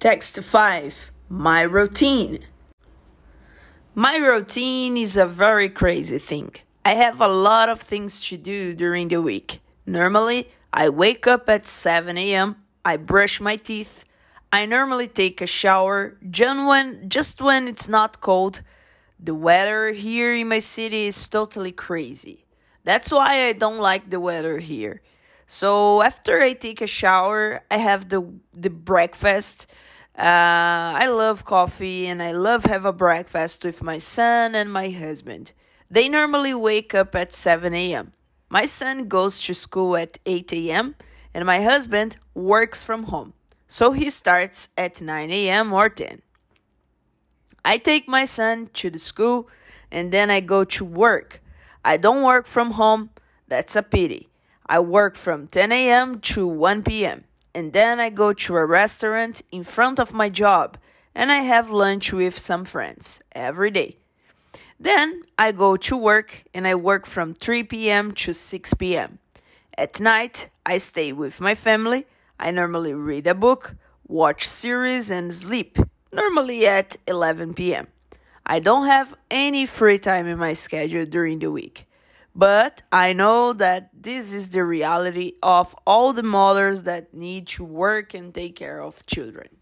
Text 5 My routine. My routine is a very crazy thing. I have a lot of things to do during the week. Normally, I wake up at 7 a.m., I brush my teeth, I normally take a shower just when, just when it's not cold. The weather here in my city is totally crazy. That's why I don't like the weather here. So after I take a shower, I have the the breakfast uh, I love coffee and I love have a breakfast with my son and my husband. They normally wake up at 7 a.m. My son goes to school at 8 a.m. and my husband works from home. So he starts at 9 a.m. or 10. I take my son to the school and then I go to work. I don't work from home. That's a pity. I work from 10 a.m. to 1 p.m and then I go to a restaurant in front of my job and I have lunch with some friends every day. Then I go to work and I work from 3 p.m. to 6 p.m. At night, I stay with my family. I normally read a book, watch series, and sleep, normally at 11 p.m. I don't have any free time in my schedule during the week. But I know that this is the reality of all the mothers that need to work and take care of children.